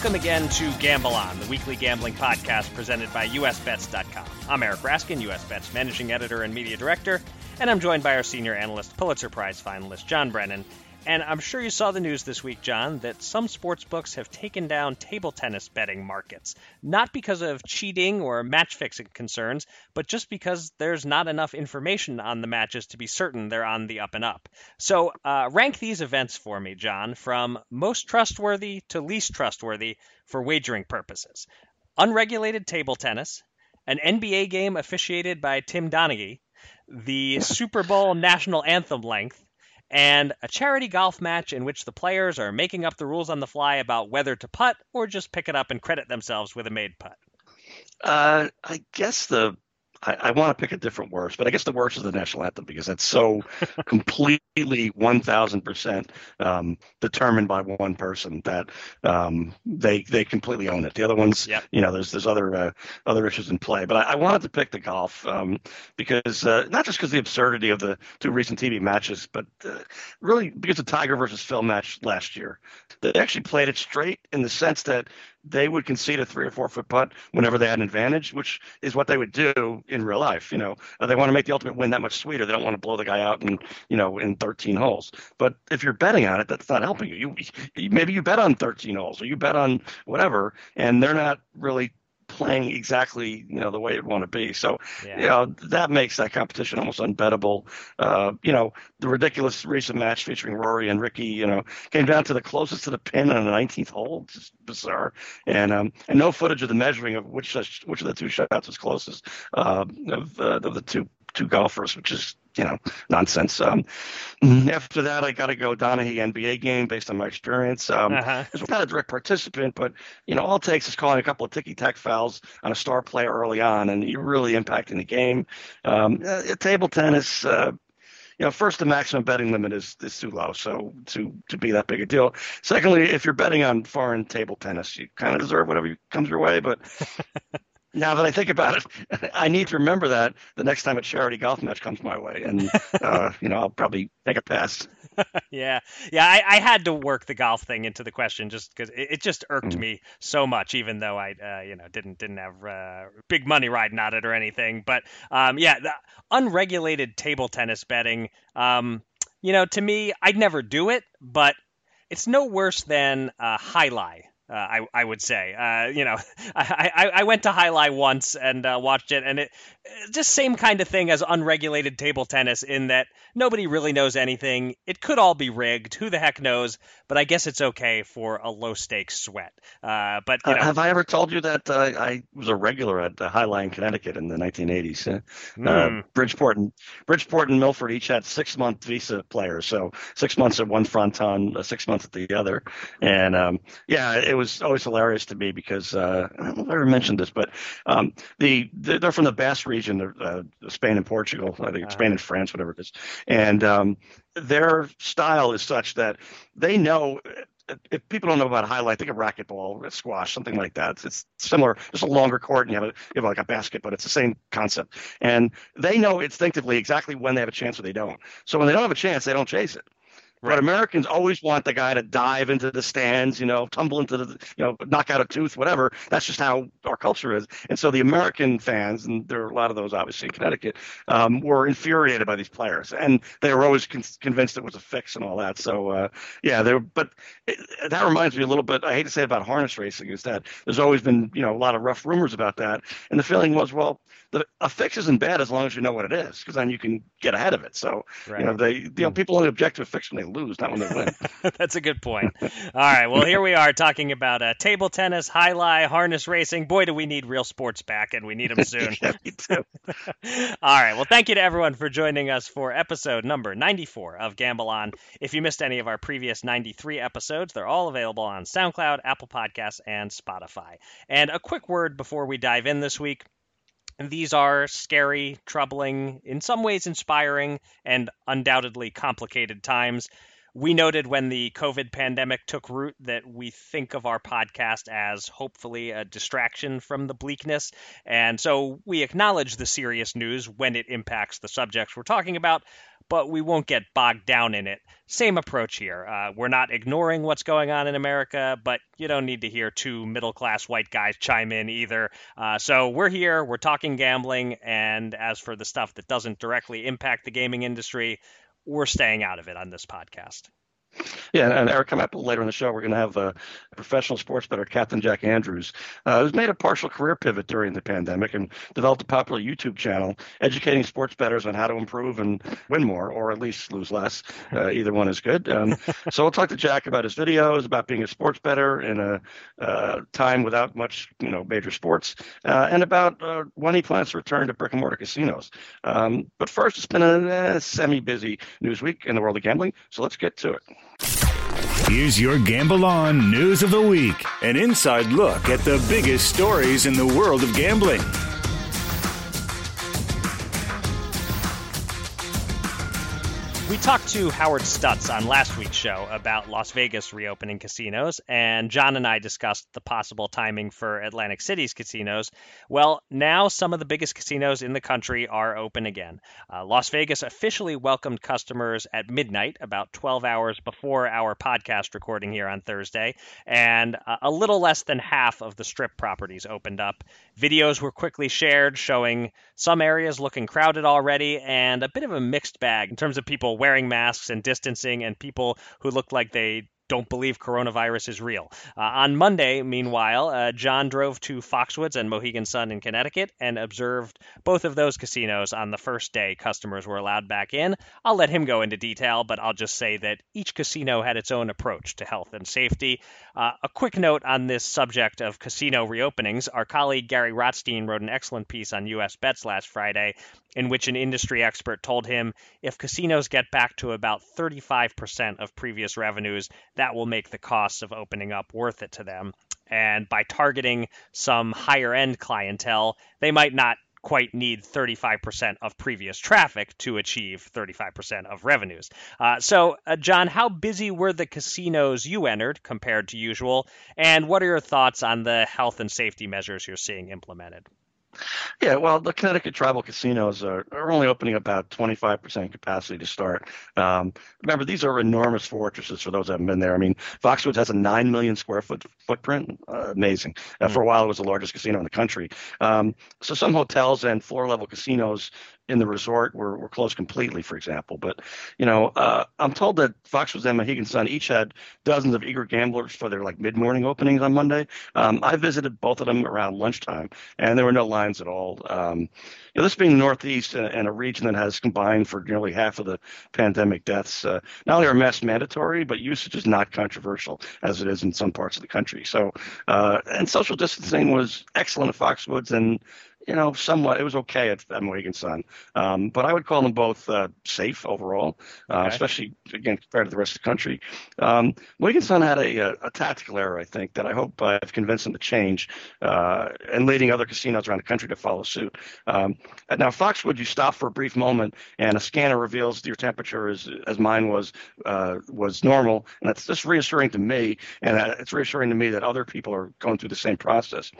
Welcome again to Gamble On, the weekly gambling podcast presented by USBets.com. I'm Eric Raskin, USBets managing editor and media director, and I'm joined by our senior analyst, Pulitzer Prize finalist John Brennan. And I'm sure you saw the news this week, John, that some sports books have taken down table tennis betting markets. Not because of cheating or match fixing concerns, but just because there's not enough information on the matches to be certain they're on the up and up. So, uh, rank these events for me, John, from most trustworthy to least trustworthy for wagering purposes unregulated table tennis, an NBA game officiated by Tim Donaghy, the Super Bowl national anthem length, and a charity golf match in which the players are making up the rules on the fly about whether to putt or just pick it up and credit themselves with a made putt. Uh, I guess the I, I want to pick a different worst, but I guess the worst is the national anthem because that's so completely one thousand percent um, determined by one person that um, they they completely own it. The other ones, Yep. you know, there's there's other uh, other issues in play, but I, I wanted to pick the golf um, because uh, not just because the absurdity of the two recent TV matches, but uh, really because the Tiger versus Phil match last year. They actually played it straight in the sense that they would concede a three or four foot putt whenever they had an advantage, which is what they would do in real life. You know, Uh, they want to make the ultimate win that much sweeter. They don't want to blow the guy out in you know in 13 holes. But if you're betting on it, that's not helping you. You, you maybe you bet on 13 holes or you bet on whatever, and they're not really playing exactly you know the way it want to be. So Yeah. you know that makes that competition almost unbettable. Uh, you know the ridiculous recent match featuring Rory and Ricky, you know, came down to the closest to the pin on the 19th hole. It's just bizarre, and um, and no footage of the measuring of which which of the two shots was closest uh, of uh, of the two two golfers, which is you know nonsense. Um, after that, I got to go Donaghy NBA game based on my experience. Um, Uh-huh. we're not a direct participant, but you know, all it takes is calling a couple of ticky tack fouls on a star player early on, and you're really impacting the game. Um, uh, table tennis, uh, you know, first the maximum betting limit is is too low, so to to be that big a deal. Secondly, if you're betting on foreign table tennis, you kind of deserve whatever comes your way, but. Now that I think about it, I need to remember that the next time a charity golf match comes my way, and uh, you know I'll probably take a pass. yeah, yeah. I, I had to work the golf thing into the question just because it, it just irked Mhm. me so much, even though I, uh, you know, didn't didn't have uh, big money riding on it or anything. But um, yeah, the unregulated table tennis betting. Um, you know, to me, I'd never do it, but it's no worse than uh, jai alai. Uh, I I would say, uh, you know, I, I I went to Jai Alai once and uh, watched it, and it just same kind of thing as unregulated table tennis in that nobody really knows anything. It could all be rigged. Who the heck knows? But I guess it's okay for a low stakes sweat. Uh, but you Uh, have I ever told you that uh, I was a regular at uh, Jai Alai, Connecticut in the 1980s? Uh, uh, hmm, Bridgeport and Bridgeport and Milford each had six month visa players, so six months at one fronton, uh, six months at the other, and um, yeah, it was always hilarious to me because uh, I don't know if I ever mentioned this, but um, the they're from the Basque region, of, uh, Spain and Portugal, I think Uh-huh. Spain and France, whatever it is, and um, their style is such that they know if people don't know about jai alai, think of racquetball, squash, something like that. It's, it's similar, just a longer court, and you have, a, you have like a basket, but it's the same concept. And they know instinctively exactly when they have a chance or they don't. So when they don't have a chance, they don't chase it. Right. But Americans always want the guy to dive into the stands, you know, tumble into the, you know, knock out a tooth, whatever. That's just how our culture is. And so the American fans, and there are a lot of those obviously in Connecticut, um, were infuriated by these players, and they were always con- convinced it was a fix and all that. So uh, yeah, there. But it, that reminds me a little bit. I hate to say about harness racing is that there's always been, you know, a lot of rough rumors about that, and the feeling was, well, the, a fix isn't bad as long as you know what it is, because then you can get ahead of it. So right. you know, they, you know, people only object to a fix when they lose, not when they win. That's a good point. All right, well, here we are talking about uh, table tennis, jai alai, harness racing. Boy, do we need real sports back, and we need them soon. yeah, me too. All right, well, thank you to everyone for joining us for episode number 94 of Gamble On. If you missed any of our previous 93 episodes, they're all available on SoundCloud, Apple Podcasts, and Spotify. And a quick word before we dive in this week. These are scary, troubling, in some ways inspiring, and undoubtedly complicated times. We noted when the COVID pandemic took root that we think of our podcast as hopefully a distraction from the bleakness. And so we acknowledge the serious news when it impacts the subjects we're talking about, but we won't get bogged down in it. Same approach here. Uh, we're not ignoring what's going on in America, but you don't need to hear two middle class white guys chime in either. Uh, so we're here, we're talking gambling, and as for the stuff that doesn't directly impact the gaming industry, we're staying out of it on this podcast. Yeah, and Eric, coming up later in the show, we're going to have a professional sports bettor, Captain Jack Andrews, uh, who's made a partial career pivot during the pandemic and developed a popular YouTube channel educating sports bettors on how to improve and win more, or at least lose less. Uh, either one is good. Um, so we'll talk to Jack about his videos, about being a sports bettor in a uh, time without much, you know, major sports, uh, and about uh, when he plans to return to brick and mortar casinos. Um, but first, it's been a uh, semi-busy news week in the world of gambling, so let's get to it. Here's your Gamble On News of the Week an inside look at the biggest stories in the world of gambling. We talked to Howard Stutz on last week's show about Las Vegas reopening casinos, and John and I discussed the possible timing for Atlantic City's casinos. Well, now some of the biggest casinos in the country are open again. Uh, Las Vegas officially welcomed customers at midnight, about 12 hours before our podcast recording here on Thursday, and uh, a little less than half of the strip properties opened up. Videos were quickly shared showing some areas looking crowded already, and a bit of a mixed bag in terms of people wearing masks and distancing and people who looked like they don't believe coronavirus is real. Uh, on Monday, meanwhile, uh, John drove to Foxwoods and Mohegan Sun in Connecticut and observed both of those casinos on the first day customers were allowed back in. I'll let him go into detail, but I'll just say that each casino had its own approach to health and safety. Uh, a quick note on this subject of casino reopenings our colleague Gary Rotstein wrote an excellent piece on US Bets last Friday in which an industry expert told him if casinos get back to about 35% of previous revenues, that will make the costs of opening up worth it to them. And by targeting some higher end clientele, they might not quite need 35% of previous traffic to achieve 35% of revenues. Uh, so, uh, John, how busy were the casinos you entered compared to usual? And what are your thoughts on the health and safety measures you're seeing implemented? Yeah, well, the Connecticut tribal casinos are, are only opening about 25% capacity to start. Um, remember, these are enormous fortresses for those that haven't been there. I mean, Foxwoods has a 9 million square foot footprint. Uh, amazing. Uh, mm-hmm. For a while, it was the largest casino in the country. Um, so some hotels and floor level casinos in the resort were, were closed completely, for example. But, you know, uh, I'm told that Foxwoods and Mohegan Sun each had dozens of eager gamblers for their like mid morning openings on Monday. Um, I visited both of them around lunchtime, and there were no lines at all. Um, you know, this being the Northeast and, a region that has combined for nearly half of the pandemic deaths, uh, not only are masks mandatory, but usage is not controversial as it is in some parts of the country. So, uh, and social distancing was excellent at Foxwoods and you know, somewhat. It was okay at, at Mohegan Sun, um, but I would call them both uh, safe overall, uh, okay. especially again compared to the rest of the country. Um, Mohegan Sun had a, a, a, tactical error, I think, that I hope I've convinced them to change, uh, and leading other casinos around the country to follow suit. Um, now, Foxwood, you stop for a brief moment, and a scanner reveals your temperature is, as mine was, uh, was normal, and that's just reassuring to me, and uh, it's reassuring to me that other people are going through the same process.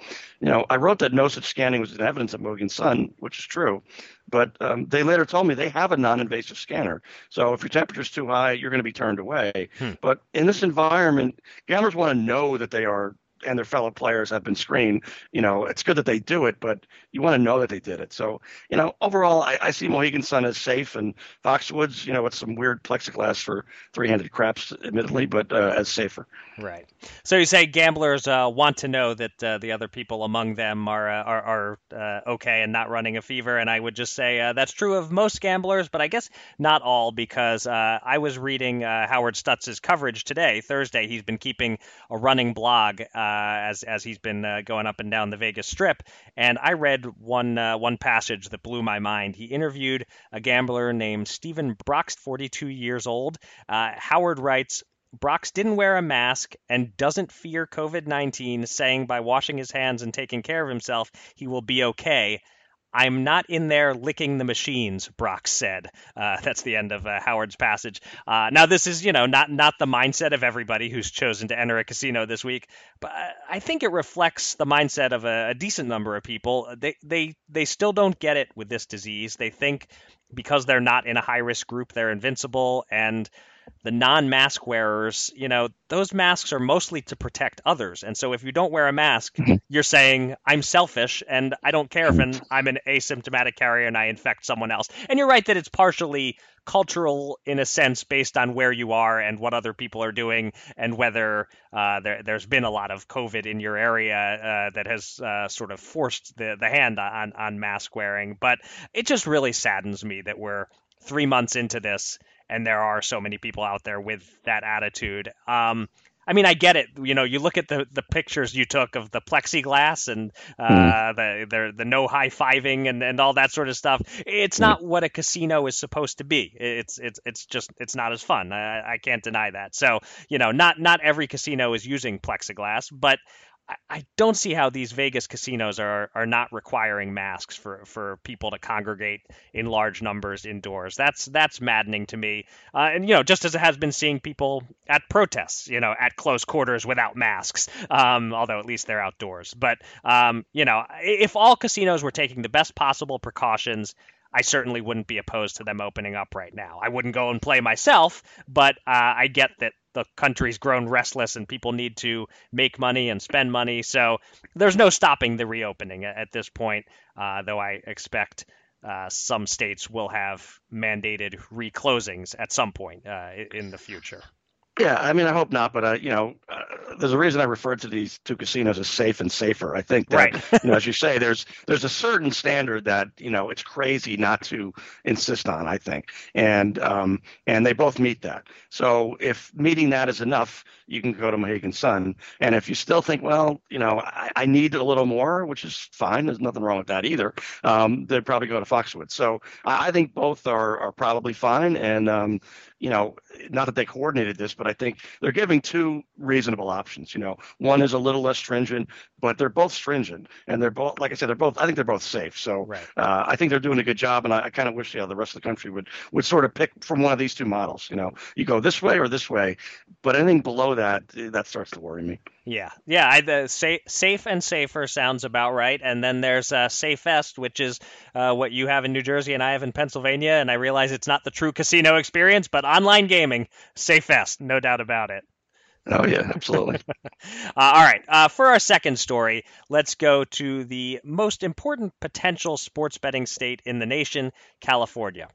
You know, I wrote that no such scanning was in evidence at Mohegan Sun, which is true, but um, they later told me they have a non-invasive scanner. So if your temperature is too high, you're going to be turned away. Hmm. But in this environment, gamblers want to know that they are and their fellow players have been screened. You know, it's good that they do it, but you want to know that they did it. So, you know, overall, I, I see Mohegan Sun as safe, and Foxwoods, you know, with some weird plexiglass for three-handed craps, admittedly, but uh, as safer. Right. So you say gamblers uh, want to know that uh, the other people among them are uh, are, are uh, okay and not running a fever, and I would just say uh, that's true of most gamblers, but I guess not all, because I was reading Howard Stutz's coverage today, Thursday. He's been keeping a running blog Uh, as as he's been uh, going up and down the Vegas Strip, and I read one uh, one passage that blew my mind. He interviewed a gambler named Stephen Brox, 42 years old. Howard writes, Brox didn't wear a mask and doesn't fear COVID 19, saying by washing his hands and taking care of himself, he will be okay. I'm not in there licking the machines, Brock said. Uh, that's the end of uh, Howard's passage. Uh, now, this is, you know, not not the mindset of everybody who's chosen to enter a casino this week, but I think it reflects the mindset of a, a decent number of people. They they they still don't get it with this disease. They think because they're not in a high risk group, they're invincible, and the non-mask wearers, you know, those masks are mostly to protect others. And so if you don't wear a mask, mm-hmm. you're saying I'm selfish and I don't care if an, I'm an asymptomatic carrier and I infect someone else. And you're right that it's partially cultural in a sense based on where you are and what other people are doing and whether uh, there, has been a lot of COVID in your area uh, that has uh, sort of forced the, the hand on, on mask wearing. But it just really saddens me that we're three months into this and there are so many people out there with that attitude. Um, I mean, I get it. You know, you look at the, the pictures you took of the plexiglass and uh, mm. the, the the no high fiving and, and all that sort of stuff. It's mm. not what a casino is supposed to be. It's it's it's just it's not as fun. I, I can't deny that. So you know, not not every casino is using plexiglass, but I don't see how these Vegas casinos are are not requiring masks for, for people to congregate in large numbers indoors. That's that's maddening to me. Uh, and you know, just as it has been seeing people at protests, you know, at close quarters without masks, um, although at least they're outdoors. But um, you know, if all casinos were taking the best possible precautions, I certainly wouldn't be opposed to them opening up right now. I wouldn't go and play myself, but uh, I get that the country's grown restless and people need to make money and spend money. So there's no stopping the reopening at, this point, uh, though I expect uh, some states will have mandated reclosings at some point uh, in the future. Yeah, I mean, I hope not, but uh, you know, uh, there's a reason I referred to these two casinos as safe and safer. I think that, right. you know, as you say, there's there's a certain standard that you know it's crazy not to insist on. I think, and um, and they both meet that. So if meeting that is enough, you can go to Mohegan Sun. And if you still think, well, you know, I, I need a little more, which is fine. There's nothing wrong with that either. Um, they'd probably go to Foxwood. So I, I think both are are probably fine. And um, you know, not that they coordinated this, but I think they're giving two reasonable options. You know, one is a little less stringent, but they're both stringent, and they're both, like I said, they're both. I think they're both safe. So right. uh, I think they're doing a good job, and I, I kind of wish, yeah, the rest of the country would would sort of pick from one of these two models. You know, you go this way or this way, but anything below that, that starts to worry me. Yeah, yeah. I, the safe, safe and safer sounds about right. And then there's uh, Safest, which is uh, what you have in New Jersey and I have in Pennsylvania. And I realize it's not the true casino experience, but online gaming, Safest, no doubt about it. Oh yeah, absolutely. uh, all right. Uh, for our second story, let's go to the most important potential sports betting state in the nation, California.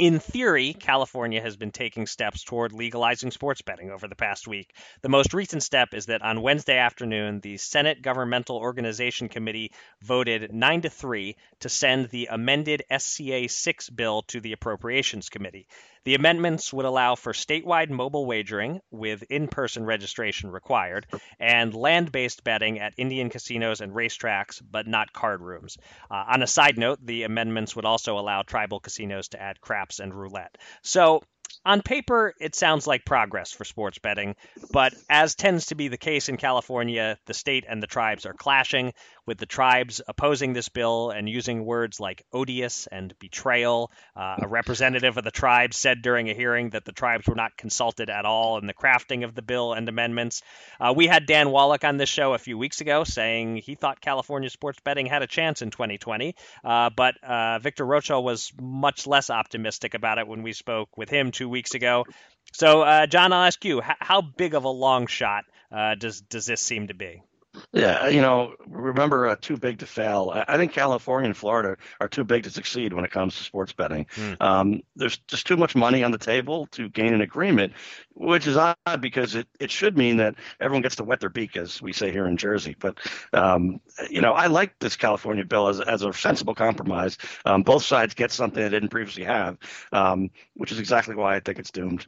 In theory, California has been taking steps toward legalizing sports betting over the past week. The most recent step is that on Wednesday afternoon, the Senate Governmental Organization Committee voted 9 to 3 to send the amended SCA 6 bill to the Appropriations Committee. The amendments would allow for statewide mobile wagering with in person registration required and land based betting at Indian casinos and racetracks, but not card rooms. Uh, on a side note, the amendments would also allow tribal casinos to add craps and roulette. So on paper, it sounds like progress for sports betting, but as tends to be the case in California, the state and the tribes are clashing, with the tribes opposing this bill and using words like odious and betrayal. Uh, a representative of the tribes said during a hearing that the tribes were not consulted at all in the crafting of the bill and amendments. Uh, we had Dan Wallach on this show a few weeks ago saying he thought California sports betting had a chance in 2020, uh, but uh, Victor Rocha was much less optimistic about it when we spoke with him two weeks ago. So, uh, John, I'll ask you, how big of a long shot uh, does does this seem to be? Yeah, you know, remember uh, too big to fail. I, I think California and Florida are too big to succeed when it comes to sports betting. Mm. Um, there's just too much money on the table to gain an agreement, which is odd because it, it should mean that everyone gets to wet their beak, as we say here in Jersey. But, um, you know, I like this California bill as, as a sensible compromise. Um, both sides get something they didn't previously have, um, which is exactly why I think it's doomed.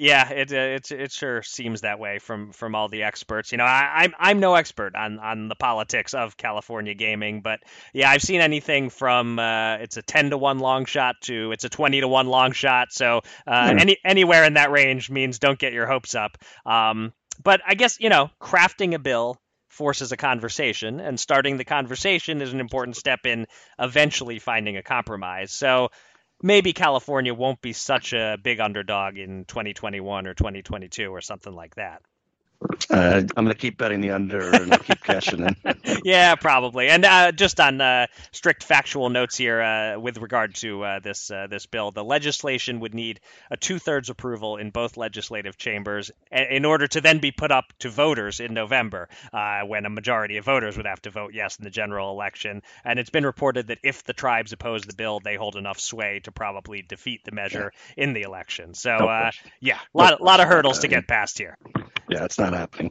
Yeah, it uh, it it sure seems that way from from all the experts. You know, I, I'm I'm no expert on on the politics of California gaming, but yeah, I've seen anything from uh, it's a ten to one long shot to it's a twenty to one long shot. So uh, mm. any anywhere in that range means don't get your hopes up. Um, but I guess you know, crafting a bill forces a conversation, and starting the conversation is an important step in eventually finding a compromise. So maybe California won't be such a big underdog in 2021 or 2022 or something like that. Uh, I'm going to keep betting the under and keep cashing in. yeah, probably. And uh, just on uh, strict factual notes here, uh, with regard to uh, this uh, this bill, the legislation would need a two thirds approval in both legislative chambers in order to then be put up to voters in November, when a majority of voters would have to vote yes in the general election. And it's been reported that if the tribes oppose the bill, they hold enough sway to probably defeat the measure yeah. in the election. So, yeah, a lot, lot of hurdles to get past here. Yeah, it's not happening.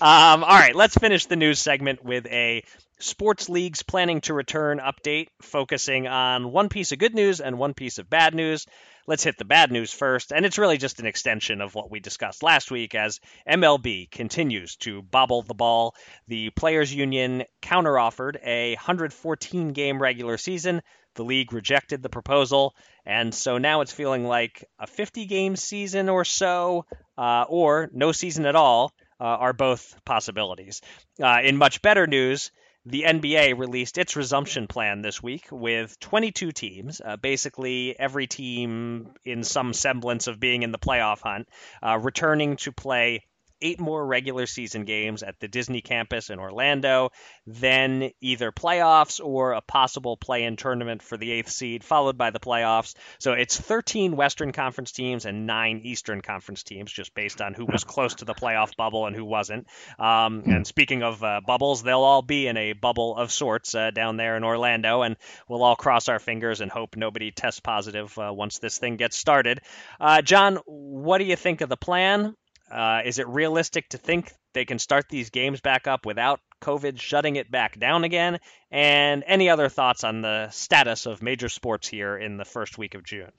Um, all right, let's finish the news segment with a sports leagues planning to return update, focusing on one piece of good news and one piece of bad news. Let's hit the bad news first, and it's really just an extension of what we discussed last week as MLB continues to bobble the ball. The Players Union counteroffered a 114 game regular season the league rejected the proposal, and so now it's feeling like a 50 game season or so, uh, or no season at all, uh, are both possibilities. Uh, in much better news, the NBA released its resumption plan this week with 22 teams, uh, basically every team in some semblance of being in the playoff hunt, uh, returning to play eight more regular season games at the Disney campus in Orlando, then either playoffs or a possible play in tournament for the eighth seed, followed by the playoffs. So it's 13 Western Conference teams and nine Eastern Conference teams, just based on who was close to the playoff bubble and who wasn't. Um, and speaking of uh, bubbles, they'll all be in a bubble of sorts uh, down there in Orlando, and we'll all cross our fingers and hope nobody tests positive uh, once this thing gets started. Uh, John, what do you think of the plan? Uh, is it realistic to think they can start these games back up without COVID shutting it back down again? And any other thoughts on the status of major sports here in the first week of June?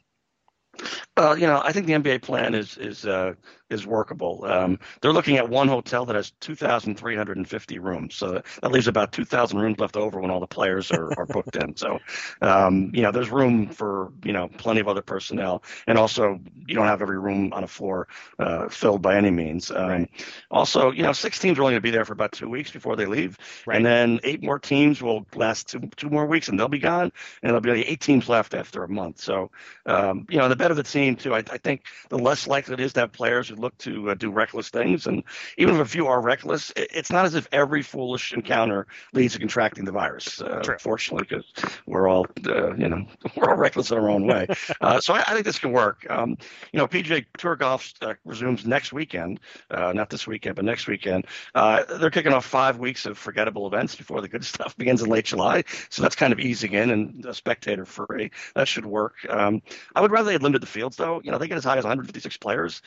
Uh, you know, I think the NBA plan is is uh, is workable. Um, they're looking at one hotel that has 2,350 rooms, so that leaves about 2,000 rooms left over when all the players are, are booked in. So, um, you know, there's room for you know plenty of other personnel, and also you don't have every room on a floor uh, filled by any means. Um, right. Also, you know, six teams are only going to be there for about two weeks before they leave, right. and then eight more teams will last two two more weeks, and they'll be gone, and there'll be only eight teams left after a month. So, um, you know, the better the team too. I, I think the less likely it is to have players who look to uh, do reckless things, and even if a few are reckless, it's not as if every foolish encounter leads to contracting the virus. Uh, fortunately, because we're all uh, you know we're all reckless in our own way. Uh, so I, I, think this can work. Um, you know, PGA Tour golf uh, resumes next weekend, not this weekend, but next weekend. they're kicking off five weeks of forgettable events before the good stuff begins in late July. So that's kind of easing in and spectator free. That should work. Um, I would rather they had limited the fields though. You know, they get as high as 156 players.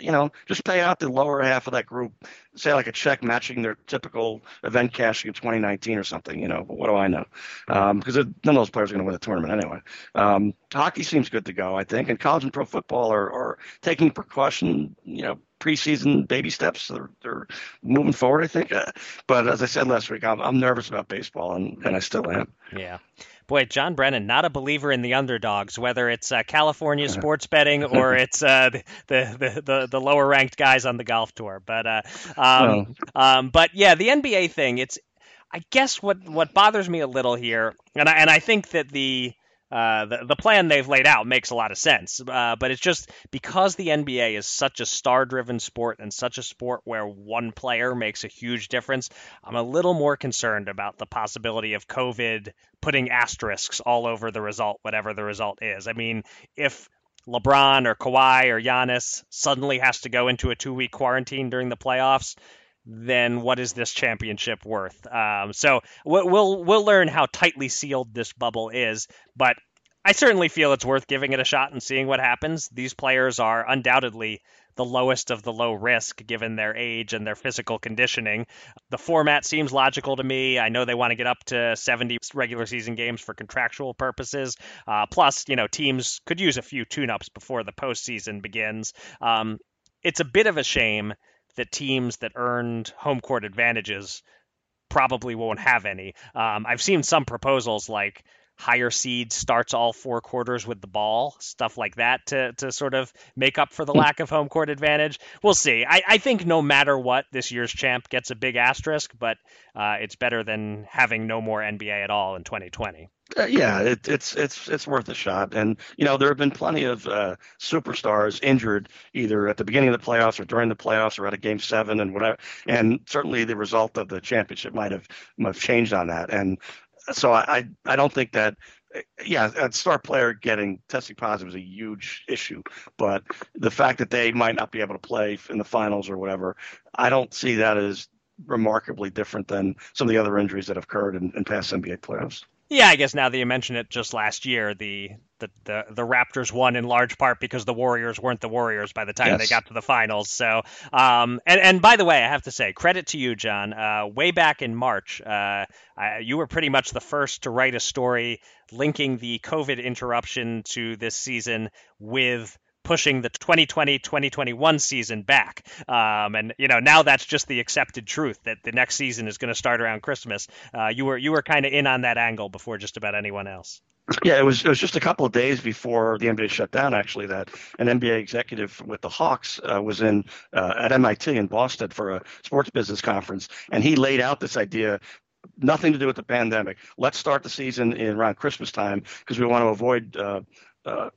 You know, just pay out the lower half of that group, say like a check matching their typical event cashing in 2019 or something. You know, but what do I know? Um, because none of those players are going to win the tournament anyway. Um, hockey seems good to go, I think, and college and pro football are, are taking precaution. You know, preseason baby steps. They're, they're moving forward, I think. Uh, but as I said last week, I'm, I'm nervous about baseball, and, and I still am. Yeah. Boy, John Brennan, not a believer in the underdogs, whether it's uh, California sports betting or it's uh, the, the, the, the lower ranked guys on the golf tour. But uh, um, um, but yeah, the NBA thing. It's I guess what what bothers me a little here, and I, and I think that the uh, the, the plan they've laid out makes a lot of sense. Uh, but it's just because the NBA is such a star driven sport and such a sport where one player makes a huge difference, I'm a little more concerned about the possibility of COVID putting asterisks all over the result, whatever the result is. I mean, if LeBron or Kawhi or Giannis suddenly has to go into a two week quarantine during the playoffs, then what is this championship worth? Um, so we'll we'll learn how tightly sealed this bubble is, but I certainly feel it's worth giving it a shot and seeing what happens. These players are undoubtedly the lowest of the low risk given their age and their physical conditioning. The format seems logical to me. I know they want to get up to 70 regular season games for contractual purposes. Uh, plus, you know, teams could use a few tune ups before the postseason begins. Um, it's a bit of a shame that teams that earned home court advantages probably won't have any. Um, I've seen some proposals like higher seed starts all four quarters with the ball, stuff like that to, to sort of make up for the lack of home court advantage. We'll see. I, I think no matter what, this year's champ gets a big asterisk, but uh, it's better than having no more NBA at all in 2020. Uh, yeah, it, it's it's it's worth a shot, and you know there have been plenty of uh, superstars injured either at the beginning of the playoffs or during the playoffs or at a game seven and whatever, and certainly the result of the championship might have might have changed on that, and so I I don't think that yeah, a star player getting testing positive is a huge issue, but the fact that they might not be able to play in the finals or whatever, I don't see that as remarkably different than some of the other injuries that have occurred in, in past NBA playoffs. Yeah, I guess now that you mention it, just last year the, the the the, Raptors won in large part because the Warriors weren't the Warriors by the time yes. they got to the finals. So, um, and and by the way, I have to say credit to you, John. Uh, way back in March, uh, I, you were pretty much the first to write a story linking the COVID interruption to this season with pushing the 2020-2021 season back. Um, and you know now that's just the accepted truth that the next season is going to start around Christmas. Uh, you were you were kind of in on that angle before just about anyone else. Yeah, it was it was just a couple of days before the NBA shut down. Actually, that an NBA executive with the Hawks uh, was in uh, at MIT in Boston for a sports business conference, and he laid out this idea nothing to do with the pandemic. Let's start the season in around Christmas time because we want to avoid uh, uh,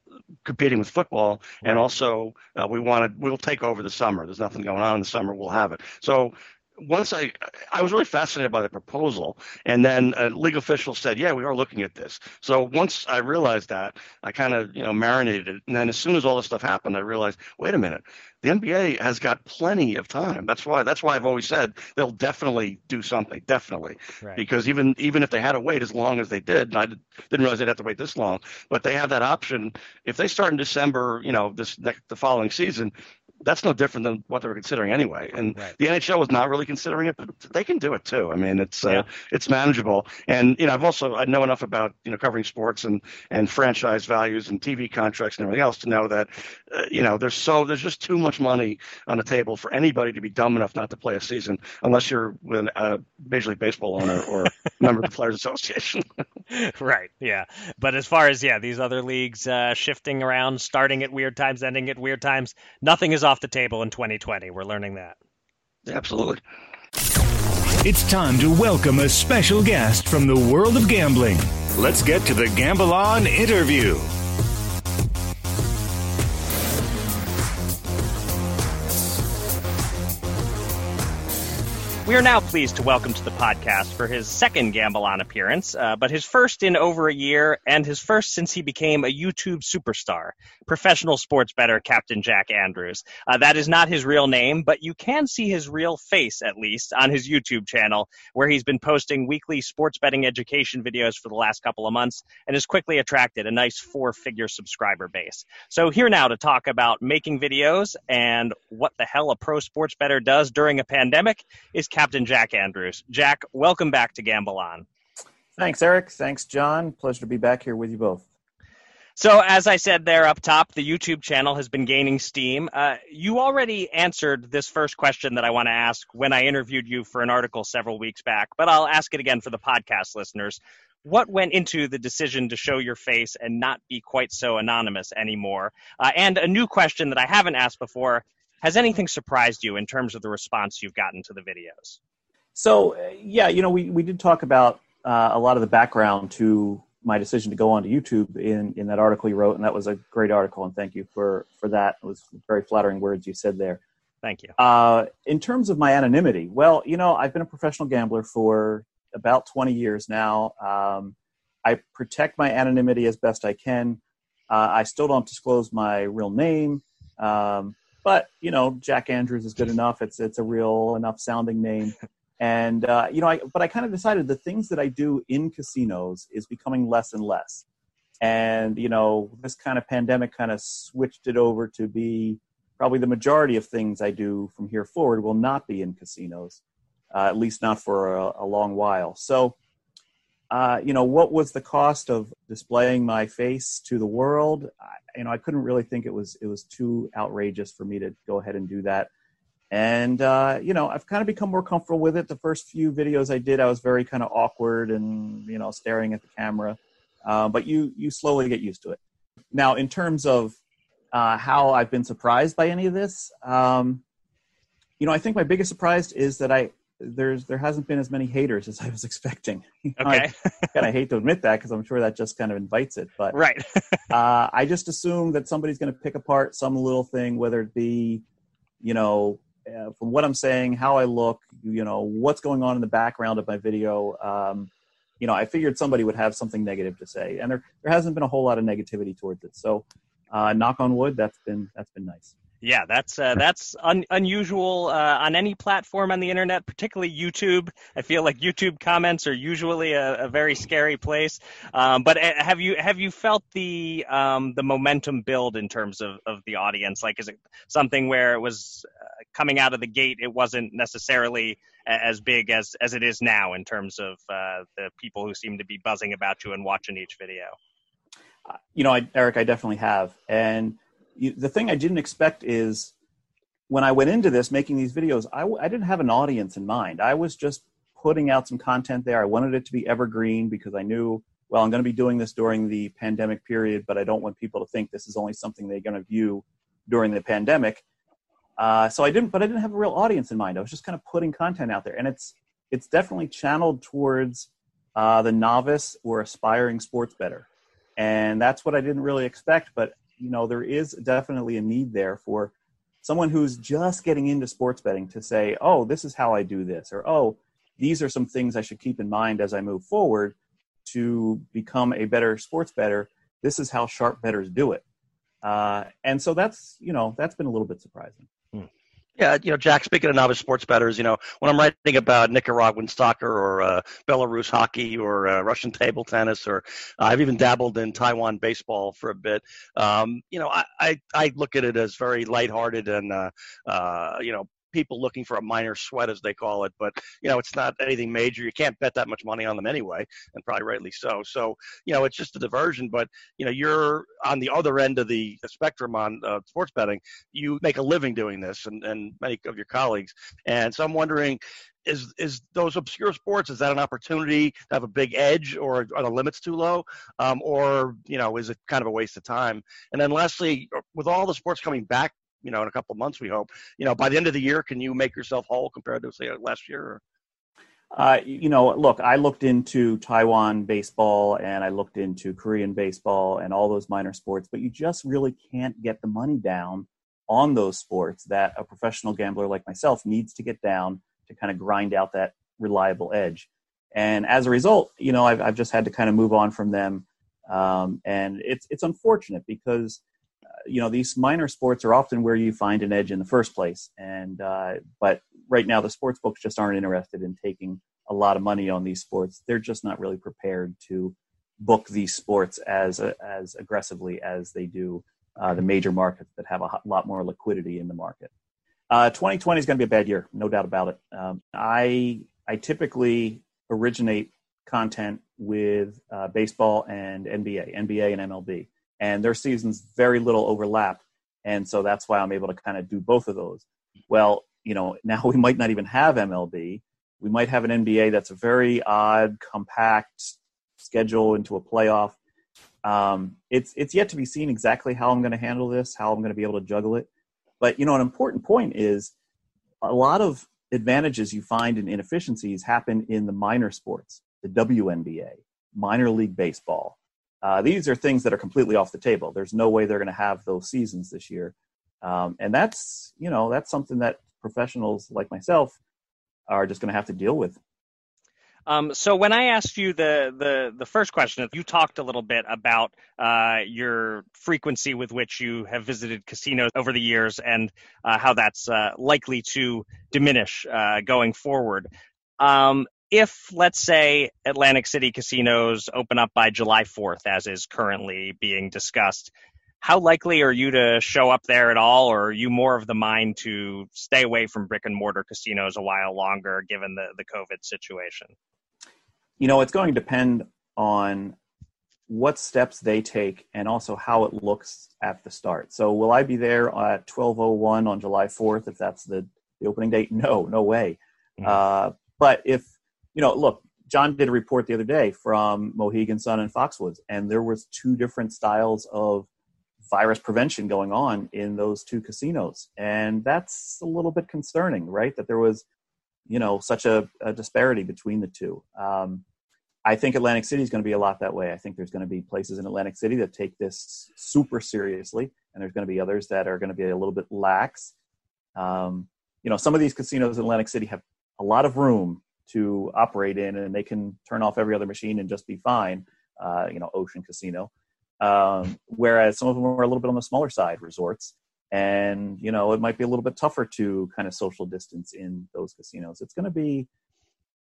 competing with football, and also uh, we wanted we'll take over the summer. There's nothing going on in the summer. We'll have it. So once I I was really fascinated by the proposal, and then a legal official said, "Yeah, we are looking at this." So once I realized that, I kind of you know marinated it, and then as soon as all this stuff happened, I realized, wait a minute, the NBA has got plenty of time. That's why that's why I've always said they'll definitely do something, definitely, right. because even even if they had to wait as long as they did, and I didn't realize they'd have to wait this long, but they have that option. If they start in December, you know, this next the following season, that's no different than what they were considering anyway. And right. the NHL was not really considering it, but they can do it too. I mean, it's uh, yeah. uh, it's manageable. And you know, I've also I know enough about you know covering sports and and franchise values and TV contracts and everything else to know that uh, you know there's so there's just too much money on the table for anybody to be dumb enough not to play a season unless you're with a Major League Baseball owner or member of the Players Association. right. Yeah. But as far as yeah, these other leagues uh, shifting around, starting at weird times, ending at weird times, nothing is off the table in 2020. We're learning that. Absolutely. It's time to welcome a special guest from the world of gambling. Let's get to the Gamble On interview. We are now pleased to welcome to the podcast for his second Gamble On appearance, uh, but his first in over a year and his first since he became a YouTube superstar, professional sports bettor Captain Jack Andrews. Uh, that is not his real name, but you can see his real face at least on his YouTube channel, where he's been posting weekly sports betting education videos for the last couple of months and has quickly attracted a nice four figure subscriber base. So, here now to talk about making videos and what the hell a pro sports bettor does during a pandemic is Captain Jack Andrews. Jack, welcome back to Gamble On. Thanks, Eric. Thanks, John. Pleasure to be back here with you both. So, as I said there up top, the YouTube channel has been gaining steam. Uh, you already answered this first question that I want to ask when I interviewed you for an article several weeks back, but I'll ask it again for the podcast listeners. What went into the decision to show your face and not be quite so anonymous anymore? Uh, and a new question that I haven't asked before has anything surprised you in terms of the response you've gotten to the videos? So, uh, yeah, you know, we, we did talk about uh, a lot of the background to my decision to go onto YouTube in, in that article you wrote, and that was a great article, and thank you for, for that. It was very flattering words you said there. Thank you. Uh, in terms of my anonymity, well, you know, I've been a professional gambler for about 20 years now. Um, I protect my anonymity as best I can. Uh, I still don't disclose my real name. Um, but you know, Jack Andrews is good enough. It's it's a real enough sounding name. And uh, you know, I but I kind of decided the things that I do in casinos is becoming less and less. And you know, this kind of pandemic kind of switched it over to be probably the majority of things I do from here forward will not be in casinos, uh, at least not for a, a long while. So uh, you know, what was the cost of displaying my face to the world? I, you know, I couldn't really think it was it was too outrageous for me to go ahead and do that. And uh, you know, I've kind of become more comfortable with it. The first few videos I did, I was very kind of awkward and you know, staring at the camera. Uh, but you you slowly get used to it. Now, in terms of uh, how I've been surprised by any of this, um, you know, I think my biggest surprise is that I there's there hasn't been as many haters as I was expecting. Okay. And I kind of hate to admit that because I'm sure that just kind of invites it. But right, uh, I just assume that somebody's going to pick apart some little thing, whether it be, you know, uh, from what I'm saying, how I look, you know, what's going on in the background of my video. Um, you know, I figured somebody would have something negative to say, and there there hasn't been a whole lot of negativity towards it. So, uh, knock on wood, that's been that's been nice. Yeah, that's uh, that's un- unusual uh, on any platform on the internet, particularly YouTube. I feel like YouTube comments are usually a, a very scary place. Um, but uh, have you have you felt the um, the momentum build in terms of, of the audience? Like, is it something where it was uh, coming out of the gate? It wasn't necessarily as big as as it is now in terms of uh, the people who seem to be buzzing about you and watching each video. You know, I, Eric, I definitely have, and you, the thing I didn't expect is when I went into this making these videos, I, I didn't have an audience in mind. I was just putting out some content there. I wanted it to be evergreen because I knew, well, I'm going to be doing this during the pandemic period, but I don't want people to think this is only something they're going to view during the pandemic. Uh, so I didn't, but I didn't have a real audience in mind. I was just kind of putting content out there, and it's it's definitely channeled towards uh, the novice or aspiring sports bettor, and that's what I didn't really expect. But you know there is definitely a need there for someone who's just getting into sports betting to say oh this is how i do this or oh these are some things i should keep in mind as i move forward to become a better sports better." this is how sharp betters do it uh, and so that's you know that's been a little bit surprising yeah, you know, Jack, speaking of novice sports bettors, you know, when I'm writing about Nicaraguan soccer or uh, Belarus hockey or uh, Russian table tennis, or uh, I've even dabbled in Taiwan baseball for a bit, um, you know, I, I, I, look at it as very lighthearted and, uh, uh, you know, people looking for a minor sweat, as they call it. But you know, it's not anything major. You can't bet that much money on them anyway, and probably rightly so. So you know, it's just a diversion. But you know, you're on the other end of the spectrum on uh, sports betting. You make a living doing this, and and many of your colleagues. And so I'm wondering, is is those obscure sports is that an opportunity to have a big edge or are the limits too low um, or you know is it kind of a waste of time and then lastly with all the sports coming back you know in a couple of months we hope you know by the end of the year can you make yourself whole compared to say last year or? Uh, you know, look, I looked into Taiwan baseball and I looked into Korean baseball and all those minor sports, but you just really can't get the money down on those sports that a professional gambler like myself needs to get down to kind of grind out that reliable edge. And as a result, you know, I've, I've just had to kind of move on from them. Um, and it's, it's unfortunate because, you know, these minor sports are often where you find an edge in the first place. And, uh, but right now the sports books just aren't interested in taking a lot of money on these sports. They're just not really prepared to book these sports as, as aggressively as they do uh, the major markets that have a lot more liquidity in the market. Uh, 2020 is going to be a bad year, no doubt about it. Um, I I typically originate content with uh, baseball and NBA, NBA and MLB, and their seasons very little overlap, and so that's why I'm able to kind of do both of those. Well, you know, now we might not even have MLB. We might have an NBA that's a very odd, compact schedule into a playoff. Um, it's it's yet to be seen exactly how I'm going to handle this, how I'm going to be able to juggle it. But you know, an important point is a lot of advantages you find in inefficiencies happen in the minor sports, the WNBA, minor league baseball. Uh, these are things that are completely off the table. There's no way they're going to have those seasons this year, um, and that's you know that's something that professionals like myself are just going to have to deal with. Um, so when I asked you the, the, the first question, you talked a little bit about uh, your frequency with which you have visited casinos over the years and uh, how that's uh, likely to diminish uh, going forward. Um, if, let's say, Atlantic City casinos open up by July 4th, as is currently being discussed, how likely are you to show up there at all, or are you more of the mind to stay away from brick and mortar casinos a while longer given the, the COVID situation? you know, it's going to depend on what steps they take and also how it looks at the start. So, will I be there at 12:01 on July 4th if that's the, the opening date? No, no way. Mm-hmm. Uh, but if you know, look, John did a report the other day from Mohegan Sun and Foxwoods, and there was two different styles of virus prevention going on in those two casinos, and that's a little bit concerning, right? That there was you know such a, a disparity between the two. Um, I think Atlantic City is going to be a lot that way. I think there's going to be places in Atlantic City that take this super seriously, and there's going to be others that are going to be a little bit lax. Um, you know, some of these casinos in Atlantic City have a lot of room to operate in, and they can turn off every other machine and just be fine. Uh, you know, Ocean Casino. Um, whereas some of them are a little bit on the smaller side, resorts and you know it might be a little bit tougher to kind of social distance in those casinos it's going to be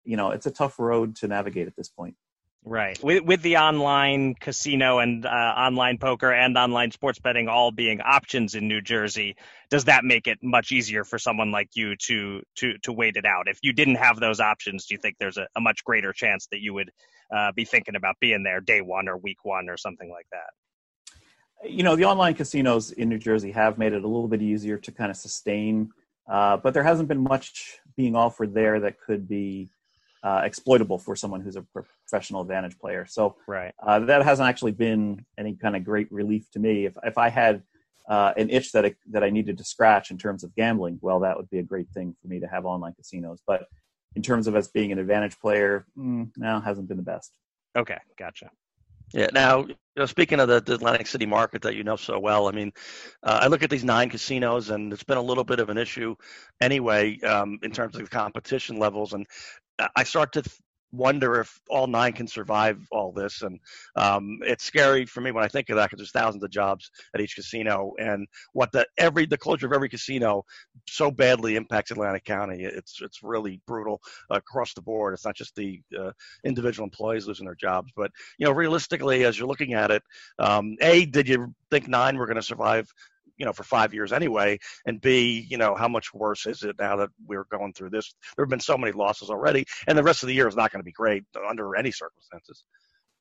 you know it's a tough road to navigate at this point right. With, with the online casino and uh, online poker and online sports betting all being options in new jersey does that make it much easier for someone like you to to to wait it out? If you didn't have those options do you think there's a, a much greater chance that you would uh, be thinking about being there day one or week one or something like that? You know, the online casinos in New Jersey have made it a little bit easier to kind of sustain, uh, but there hasn't been much being offered there that could be uh, exploitable for someone who's a professional advantage player. So right. uh, that hasn't actually been any kind of great relief to me. If if I had uh, an itch that I, that I needed to scratch in terms of gambling, well, that would be a great thing for me to have online casinos. But in terms of us being an advantage player, mm, no, hasn't been the best. Okay, gotcha. Yeah. Now, you know, speaking of the, the, Atlantic City market that you know so well, I mean, uh, I look at these nine casinos, and it's been a little bit of an issue, anyway, um, in terms of the competition levels. And I start to wonder if all nine can survive all this. And um, it's scary for me when I think of that because there's thousands of jobs at each casino, and what the every the closure of every casino so badly impacts Atlantic County. It's it's really brutal across the board. It's not just the uh, individual employees losing their jobs, but you know, realistically, as you're looking at it, um, a did you think nine were going to survive you know for five years anyway and b you know how much worse is it now that we're going through this there have been so many losses already and the rest of the year is not going to be great under any circumstances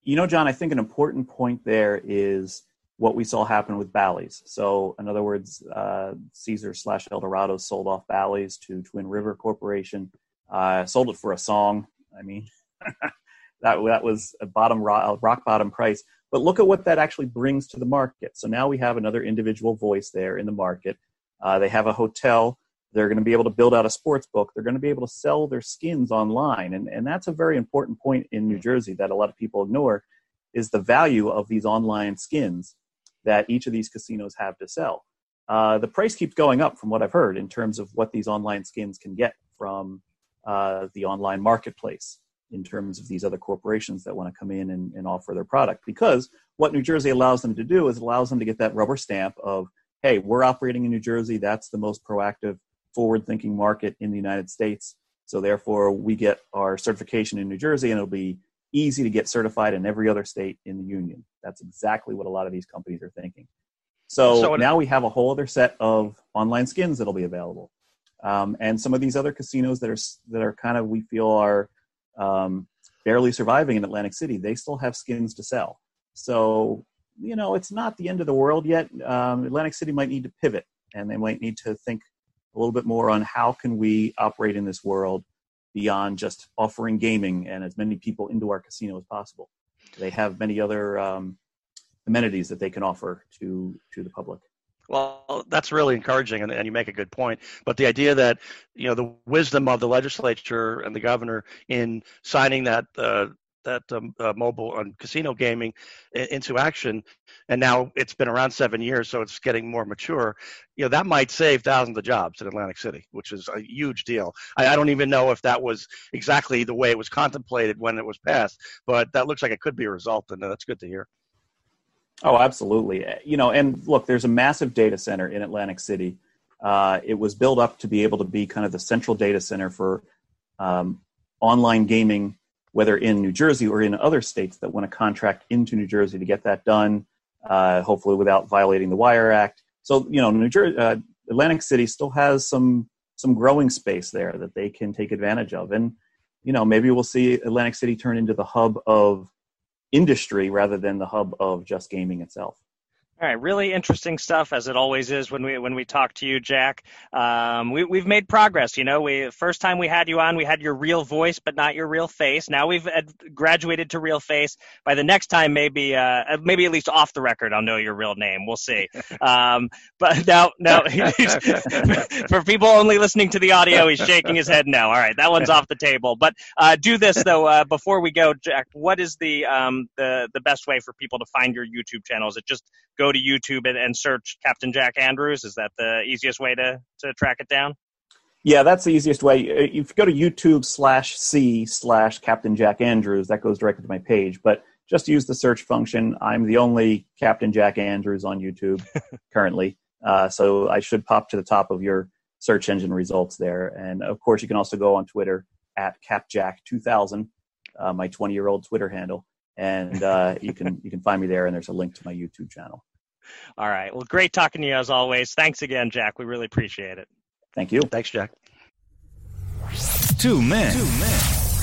you know john i think an important point there is what we saw happen with Bally's. So, in other words, uh, Caesar slash Eldorado sold off Bally's to Twin River Corporation. Uh, sold it for a song. I mean, that that was a bottom rock, rock bottom price. But look at what that actually brings to the market. So now we have another individual voice there in the market. Uh, they have a hotel. They're going to be able to build out a sports book. They're going to be able to sell their skins online. And, and that's a very important point in New Jersey that a lot of people ignore is the value of these online skins that each of these casinos have to sell. Uh, the price keeps going up from what I've heard in terms of what these online skins can get from uh, the online marketplace in terms of these other corporations that want to come in and, and offer their product. Because what New Jersey allows them to do is allows them to get that rubber stamp of, hey, we're operating in New Jersey. That's the most proactive, forward thinking market in the United States. So therefore, we get our certification in New Jersey, and it'll be easy to get certified in every other state in the union. That's exactly what a lot of these companies are thinking. So, so now we have a whole other set of online skins that'll be available, um, and some of these other casinos that are that are kind of we feel are um, barely surviving in Atlantic City. They still have skins to sell. So you know it's not the end of the world yet. Um, Atlantic City might need to pivot, and they might need to think a little bit more on how can we operate in this world beyond just offering gaming and as many people into our casino as possible. They have many other um, amenities that they can offer to to the public. Well, that's really encouraging, and, and, you make a good point. But the idea that you know the wisdom of the legislature and the governor in signing that uh, that um, uh, mobile and casino gaming into action, and now it's been around seven years, so it's getting more mature. You know that might save thousands of jobs in Atlantic City, which is a huge deal. I, I don't even know if that was exactly the way it was contemplated when it was passed, but that looks like it could be a result, and that's good to hear. Oh, absolutely. You know, and look, there's a massive data center in Atlantic City. Uh, it was built up to be able to be kind of the central data center for um, online gaming whether in New Jersey or in other states that want to contract into New Jersey to get that done, uh, hopefully without violating the Wire Act. So you know, New Jersey, uh, Atlantic City still has some some growing space there that they can take advantage of, and you know, maybe we'll see Atlantic City turn into the hub of industry rather than the hub of just gaming itself. All right, really interesting stuff as it always is when we when we talk to you, Jack. Um, we, we've made progress. You know, we first time we had you on, we had your real voice but not your real face. Now we've graduated to real face. By the next time, maybe uh, maybe at least off the record, I'll know your real name. We'll see. Um, but now, now for people only listening to the audio, he's shaking his head no. All right, that one's off the table. But uh, do this though uh, before we go, Jack. What is the um, the the best way for people to find your YouTube channel? Is it just go to YouTube and, and search Captain Jack Andrews? Is that the easiest way to, to track it down? Yeah, that's the easiest way. Uh, if you go to YouTube slash C slash Captain Jack Andrews, that goes directly to my page. But just use the search function. I'm the only Captain Jack Andrews on YouTube currently. Uh, so I should pop to the top of your search engine results there. And of course, you can also go on Twitter at CapJack2000, uh, my 20 year old Twitter handle. And uh, you can you can find me there, and there's a link to my YouTube channel. All right. Well, great talking to you as always. Thanks again, Jack. We really appreciate it. Thank you. Thanks, Jack. Two men. Two men.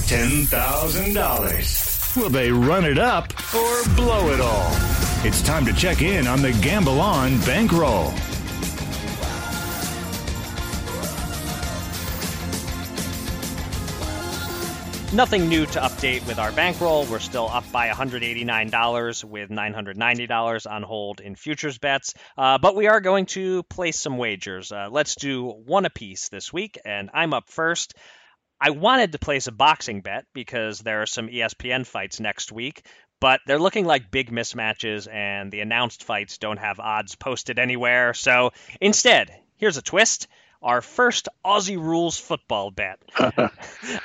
Ten thousand dollars. Will they run it up or blow it all? It's time to check in on the Gamble On bankroll. Nothing new to update with our bankroll. We're still up by $189 with $990 on hold in futures bets. Uh, but we are going to place some wagers. Uh, let's do one apiece this week, and I'm up first. I wanted to place a boxing bet because there are some ESPN fights next week, but they're looking like big mismatches, and the announced fights don't have odds posted anywhere. So instead, here's a twist our first Aussie rules football bet. uh,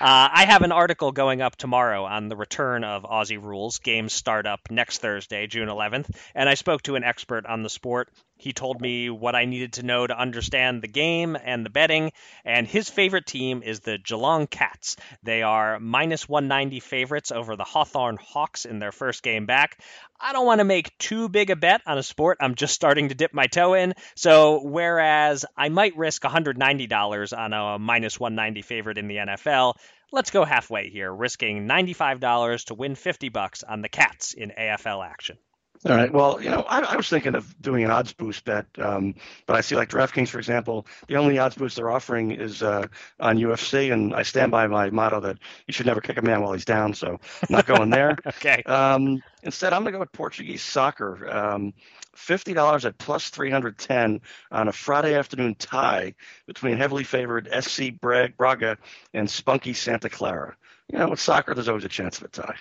I have an article going up tomorrow on the return of Aussie rules. Games start up next Thursday, June 11th, and I spoke to an expert on the sport he told me what I needed to know to understand the game and the betting, and his favorite team is the Geelong Cats. They are minus 190 favorites over the Hawthorn Hawks in their first game back. I don't want to make too big a bet on a sport I'm just starting to dip my toe in, so whereas I might risk $190 on a minus 190 favorite in the NFL, let's go halfway here, risking $95 to win 50 bucks on the Cats in AFL action. All right. Well, you know, I, I was thinking of doing an odds boost bet, um, but I see like DraftKings, for example, the only odds boost they're offering is uh, on UFC, and I stand by my motto that you should never kick a man while he's down. So I'm not going there. okay. Um, instead, I'm going to go with Portuguese soccer. Um, Fifty dollars at plus three hundred ten on a Friday afternoon tie between heavily favored SC Braga and spunky Santa Clara. You know, with soccer, there's always a chance of a tie.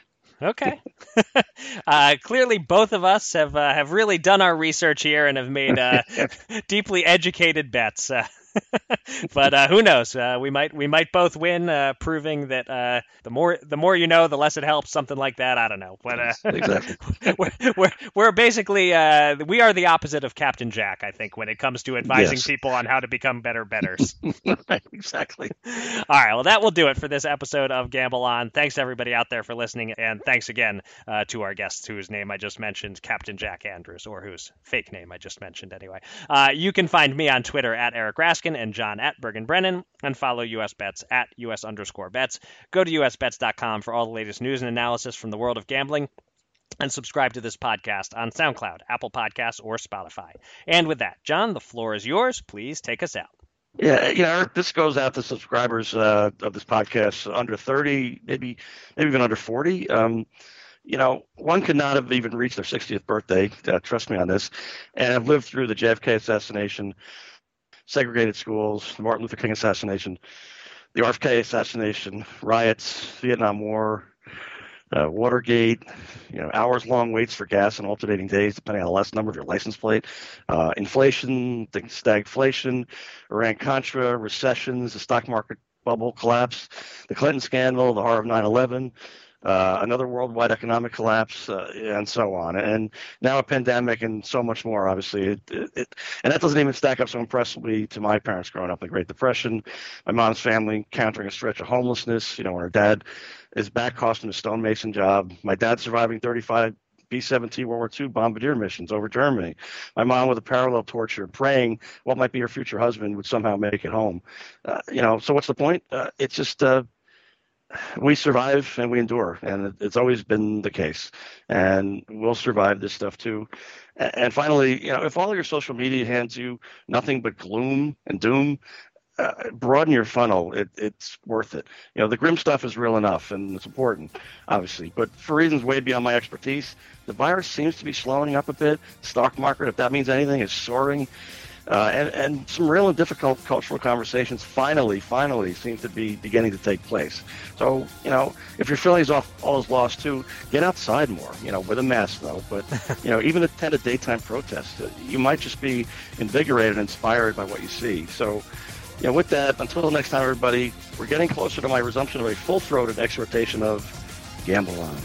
Okay. uh, clearly, both of us have uh, have really done our research here and have made uh, deeply educated bets. But uh, who knows? Uh, we might we might both win, uh, proving that uh, the more the more you know, the less it helps. Something like that. I don't know, but uh, exactly. we're, we're, we're basically uh, we are the opposite of Captain Jack, I think, when it comes to advising Yes. people on how to become better betters. exactly. All right, well, that will do it for this episode of Gamble On. Thanks everybody out there for listening, and thanks again uh, to our guest, whose name I just mentioned, Captain Jack Andrews, or whose fake name I just mentioned anyway. Uh, you can find me on Twitter at Eric And John at Bergen Brennan, and follow US Bets at US underscore bets. Go to usbets.com for all the latest news and analysis from the world of gambling. And subscribe to this podcast on SoundCloud, Apple Podcasts, or Spotify. And with that, John, the floor is yours. Please take us out. Yeah, you know, Eric, this goes out to subscribers uh, of this podcast under 30, maybe maybe even under 40. Um, you know, one could not have even reached their 60th birthday. Uh, trust me on this. And have lived through the JFK assassination, segregated schools, the Martin Luther King assassination, the RFK assassination, riots, Vietnam War, uh, Watergate, you know, hours long waits for gas on alternating days, depending on the last number of your license plate, uh, inflation, stagflation, Iran Contra, recessions, the stock market bubble collapse, the Clinton scandal, the horror of 9 11. Uh, another worldwide economic collapse, uh, and so on, and now a pandemic, and so much more. Obviously, it, it, it, and that doesn't even stack up so impressively to my parents growing up the Great Depression, my mom's family encountering a stretch of homelessness. You know, when her dad is back costing a stonemason job, my dad surviving 35 B-17 World War II bombardier missions over Germany. My mom with a parallel torture, praying what might be her future husband would somehow make it home. Uh, you know, so what's the point? Uh, it's just uh, we survive and we endure, and it's always been the case. And we'll survive this stuff too. And finally, you know, if all your social media hands you nothing but gloom and doom, uh, broaden your funnel. It, it's worth it. You know, the grim stuff is real enough and it's important, obviously. But for reasons way beyond my expertise, the virus seems to be slowing up a bit. Stock market, if that means anything, is soaring. Uh, and, and some real and difficult cultural conversations finally, finally seem to be beginning to take place. So, you know, if your feelings off all is lost too, get outside more, you know, with a mask though. But, you know, even attend a daytime protest. Uh, You might just be invigorated and inspired by what you see. So, you know, with that, until next time, everybody, we're getting closer to my resumption of a full-throated exhortation of gamble on.